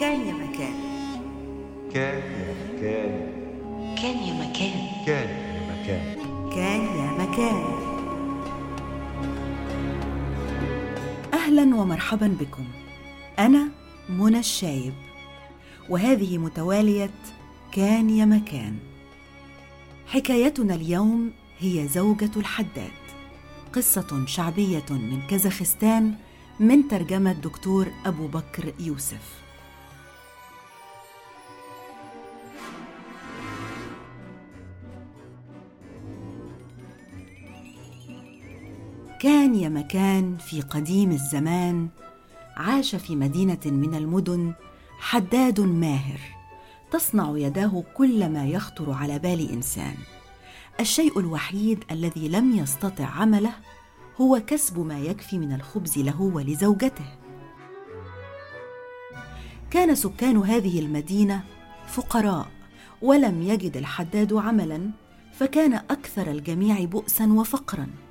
كان يا مكان. كان يا مكان. كان يا مكان. كان يا مكان. كان يا مكان. أهلا ومرحبا بكم. أنا منى الشايب وهذه متوالية كان يا مكان. حكايتنا اليوم هي زوجة الحداد. قصة شعبية من كازاخستان من ترجمة دكتور أبو بكر يوسف. كان يا مكان في قديم الزمان عاش في مدينة من المدن حداد ماهر تصنع يداه كل ما يخطر على بال إنسان. الشيء الوحيد الذي لم يستطع عمله هو كسب ما يكفي من الخبز له ولزوجته. كان سكان هذه المدينة فقراء ولم يجد الحداد عملا فكان أكثر الجميع بؤسا وفقرا.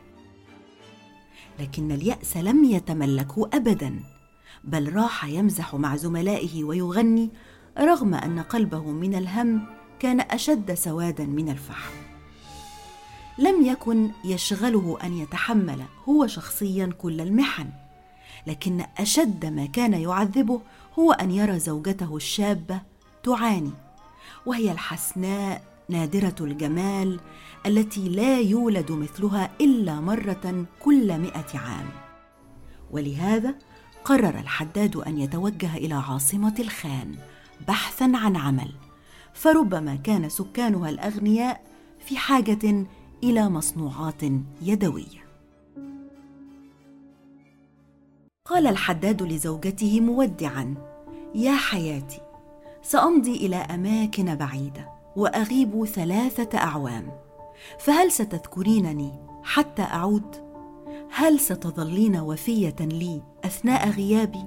لكن اليأس لم يتملكه ابدا بل راح يمزح مع زملائه ويغني رغم أن قلبه من الهم كان أشد سوادا من الفحم. لم يكن يشغله أن يتحمل هو شخصيا كل المحن لكن أشد ما كان يعذبه هو أن يرى زوجته الشابة تعاني وهي الحسناء نادرة الجمال التي لا يولد مثلها إلا مرة كل مائه عام. ولهذا قرر الحداد أن يتوجه إلى عاصمة الخان بحثا عن عمل فربما كان سكانها الأغنياء في حاجة إلى مصنوعات يدوية. قال الحداد لزوجته مودعا يا حياتي سأمضي إلى أماكن بعيدة وأغيب ثلاثة أعوام. فهل ستذكرينني حتى أعود؟ هل ستظلين وفية لي أثناء غيابي؟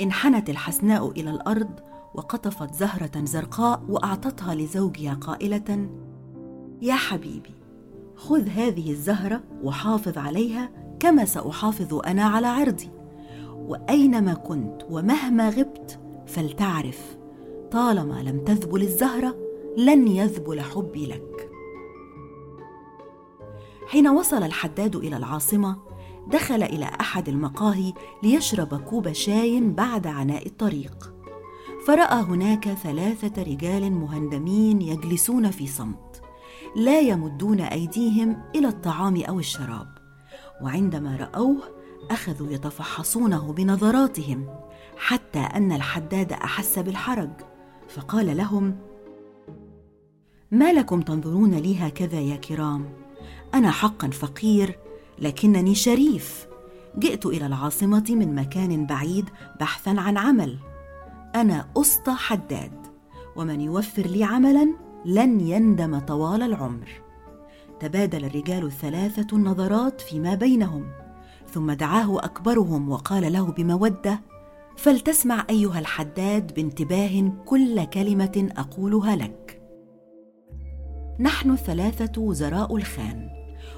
انحنت الحسناء إلى الأرض وقطفت زهرة زرقاء وأعطتها لزوجها قائلة يا حبيبي خذ هذه الزهرة وحافظ عليها كما سأحافظ أنا على عرضي. وأينما كنت ومهما غبت فلتعرف طالما لم تذبل الزهرة لن يذبل حبي لك. حين وصل الحداد إلى العاصمة دخل إلى أحد المقاهي ليشرب كوب شاي بعد عناء الطريق. فرأى هناك ثلاثة رجال مهندمين يجلسون في صمت لا يمدون أيديهم إلى الطعام أو الشراب. وعندما رأوه أخذوا يتفحصونه بنظراتهم حتى أن الحداد أحس بالحرج. فقال لهم ما لكم تنظرون لي هكذا يا كرام؟ أنا حقا فقير لكنني شريف. جئت إلى العاصمة من مكان بعيد بحثا عن عمل. أنا أسطى حداد ومن يوفر لي عملا لن يندم طوال العمر. تبادل الرجال الثلاثه النظرات فيما بينهم ثم دعاه أكبرهم وقال له بمودة فلتسمع أيها الحداد بانتباه كل كلمة أقولها لك. نحن الثلاثه وزراء الخان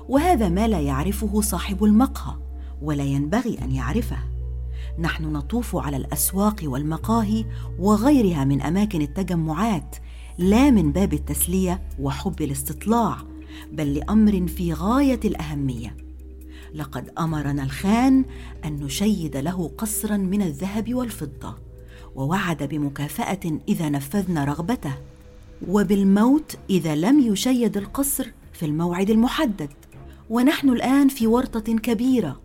وهذا ما لا يعرفه صاحب المقهى ولا ينبغي أن يعرفه. نحن نطوف على الأسواق والمقاهي وغيرها من أماكن التجمعات لا من باب التسلية وحب الاستطلاع بل لأمر في غاية الأهمية. لقد أمرنا الخان أن نشيد له قصرا من الذهب والفضة ووعد بمكافأة إذا نفذنا رغبته. وبالموت إذا لم يشيد القصر في الموعد المحدد. ونحن الآن في ورطة كبيرة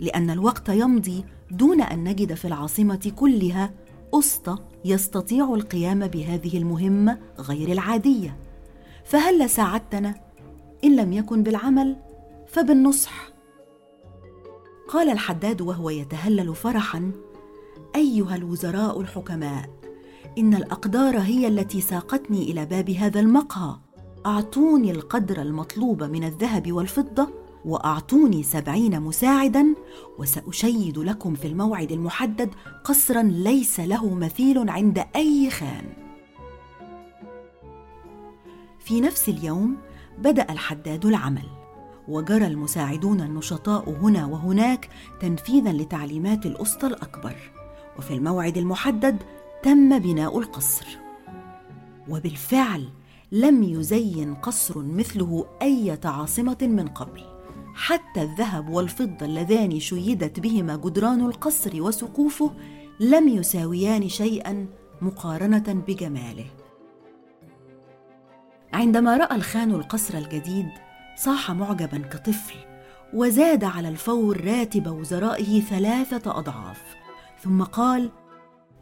لأن الوقت يمضي دون أن نجد في العاصمة كلها أسطى يستطيع القيام بهذه المهمة غير العادية. فهل ساعدتنا؟ إن لم يكن بالعمل فبالنصح. قال الحداد وهو يتهلل فرحا أيها الوزراء الحكماء إن الأقدار هي التي ساقتني إلى باب هذا المقهى. أعطوني القدر المطلوب من الذهب والفضة وأعطوني سبعين مساعدا وسأشيد لكم في الموعد المحدد قصرا ليس له مثيل عند أي خان. في نفس اليوم بدأ الحداد العمل وجرى المساعدون النشطاء هنا وهناك تنفيذا لتعليمات الأسطى الأكبر. وفي الموعد المحدد تم بناء القصر وبالفعل لم يزين قصر مثله إيه عاصمه من قبل. حتى الذهب والفضة اللذان شيدت بهما جدران القصر وسقوفه لم يساويان شيئا مقارنة بجماله. عندما رأى الخان القصر الجديد صاح معجبا كطفل وزاد على الفور راتب وزرائه ثلاثة أضعاف. ثم قال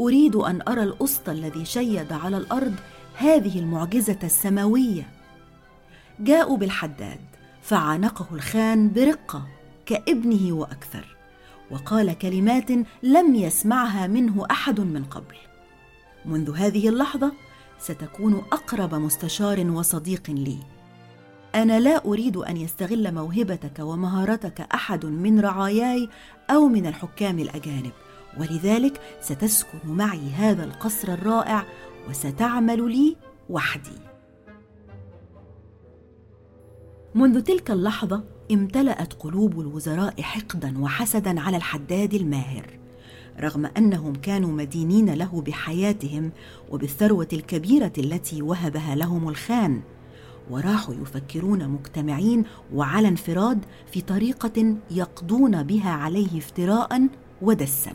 أريد أن أرى الأسطى الذي شيد على الأرض هذه المعجزة السماوية. جاءوا بالحداد فعانقه الخان برقة كابنه وأكثر وقال كلمات لم يسمعها منه أحد من قبل. منذ هذه اللحظة ستكون أقرب مستشار وصديق لي. أنا لا أريد أن يستغل موهبتك ومهارتك أحد من رعاياي أو من الحكام الأجانب. ولذلك ستسكن معي هذا القصر الرائع وستعمل لي وحدي. منذ تلك اللحظة امتلأت قلوب الوزراء حقدا وحسدا على الحداد الماهر رغم أنهم كانوا مدينين له بحياتهم وبالثروة الكبيرة التي وهبها لهم الخان وراحوا يفكرون مجتمعين وعلى انفراد في طريقة يقضون بها عليه افتراء ودسا.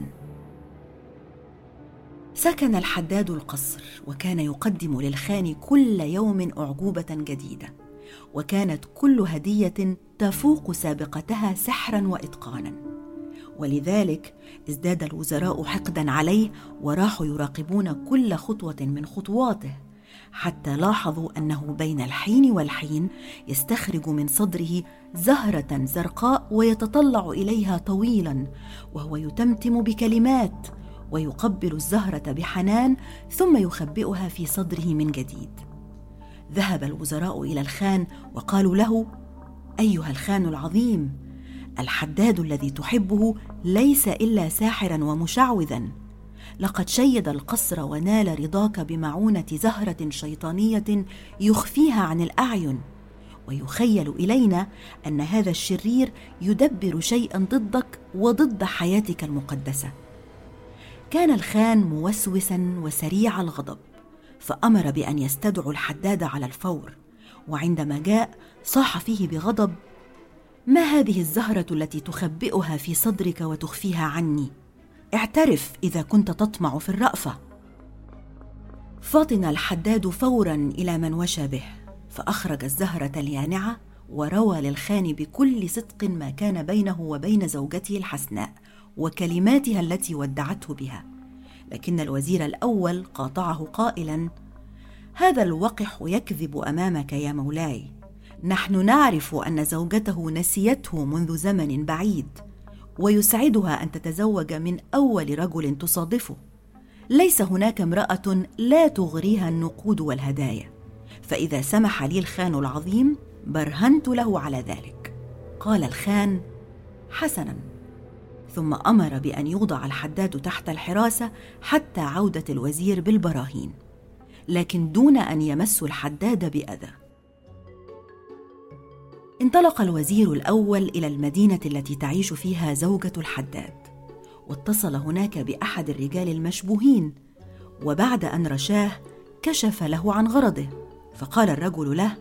سكن الحداد القصر وكان يقدم للخان كل يوم أعجوبة جديدة وكانت كل هدية تفوق سابقتها سحرا واتقانا. ولذلك ازداد الوزراء حقدا عليه وراحوا يراقبون كل خطوة من خطواته حتى لاحظوا أنه بين الحين والحين يستخرج من صدره زهرة زرقاء ويتطلع إليها طويلا وهو يتمتم بكلمات ويقبل الزهرة بحنان ثم يخبئها في صدره من جديد. ذهب الوزراء إلى الخان وقالوا له أيها الخان العظيم الحداد الذي تحبه ليس إلا ساحرا ومشعوذا. لقد شيد القصر ونال رضاك بمعونة زهرة شيطانية يخفيها عن الأعين. ويخيل إلينا أن هذا الشرير يدبر شيئا ضدك وضد حياتك المقدسة. كان الخان موسوسا وسريع الغضب فأمر بأن يستدعوا الحداد على الفور وعندما جاء صاح فيه بغضب ما هذه الزهرة التي تخبئها في صدرك وتخفيها عني؟ اعترف إذا كنت تطمع في الرأفة. فطن الحداد فورا إلى من وشى به فأخرج الزهرة اليانعة وروى للخان بكل صدق ما كان بينه وبين زوجته الحسناء وكلماتها التي ودعته بها. لكن الوزير الأول قاطعه قائلا هذا الوقح يكذب أمامك يا مولاي. نحن نعرف أن زوجته نسيته منذ زمن بعيد ويسعدها أن تتزوج من أول رجل تصادفه. ليس هناك امرأة لا تغريها النقود والهدايا. فإذا سمح لي الخان العظيم برهنت له على ذلك. قال الخان حسنا. ثم أمر بأن يوضع الحداد تحت الحراسة حتى عودة الوزير بالبراهين لكن دون أن يمسوا الحداد بأذى. انطلق الوزير الأول إلى المدينة التي تعيش فيها زوجة الحداد واتصل هناك بأحد الرجال المشبوهين وبعد أن رشاه كشف له عن غرضه فقال الرجل له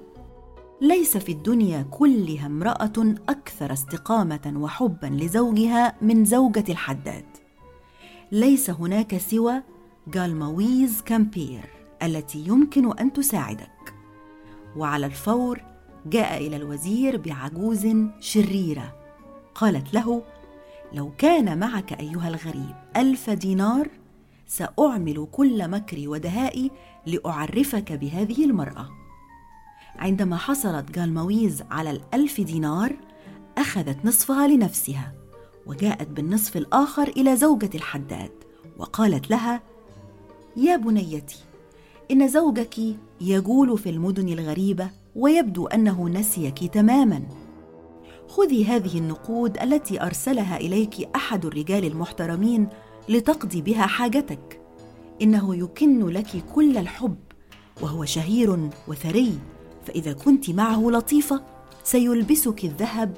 ليس في الدنيا كلها امرأة أكثر استقامة وحبا لزوجها من زوجة الحداد. ليس هناك سوى جالمويز كامبير التي يمكن أن تساعدك. وعلى الفور جاء إلى الوزير بعجوز شريرة. قالت له لو كان معك أيها الغريب ألف دينار سأعمل كل مكري ودهائي لأعرفك بهذه المرأة. عندما حصلت جالمويز على الألف دينار أخذت نصفها لنفسها وجاءت بالنصف الآخر إلى زوجة الحداد وقالت لها يا بنيتي إن زوجك يجول في المدن الغريبة ويبدو أنه نسيك تماما. خذي هذه النقود التي أرسلها إليك أحد الرجال المحترمين لتقضي بها حاجتك. إنه يكن لك كل الحب وهو شهير وثري. فإذا كنت معه لطيفة سيلبسك الذهب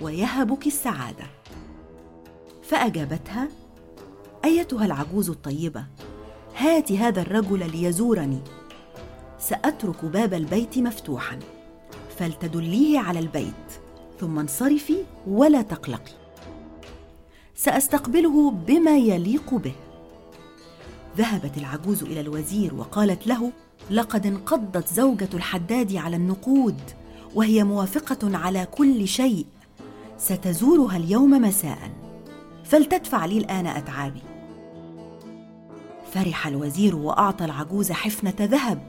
ويهبك السعادة. فأجابتها أيتها العجوز الطيبة هات هذا الرجل ليزورني. سأترك باب البيت مفتوحا فلتدليه على البيت ثم انصرفي ولا تقلقي. سأستقبله بما يليق به. ذهبت العجوز إلى الوزير وقالت له لقد انقضت زوجة الحداد على النقود وهي موافقة على كل شيء. ستزورها اليوم مساء. فلتدفع لي الآن أتعابي. فرح الوزير وأعطى العجوز حفنة ذهب.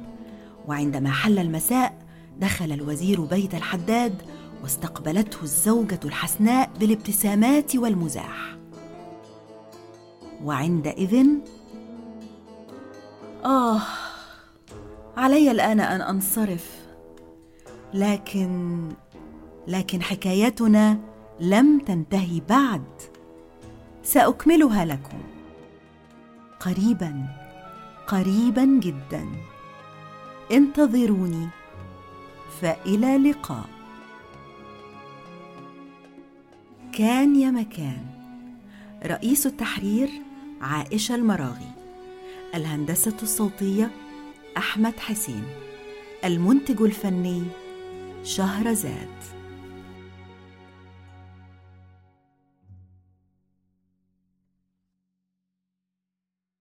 وعندما حل المساء دخل الوزير بيت الحداد واستقبلته الزوجة الحسناء بالابتسامات والمزاح. وعندئذ آه علي الآن أن أنصرف. لكن لكن حكايتنا لم تنتهي بعد. سأكملها لكم. قريبا قريبا جدا. انتظروني. فإلى اللقاء. كان يا مكان. رئيس التحرير عائشة المراغي. الهندسة الصوتية أحمد حسين المنتج الفني شهرزاد.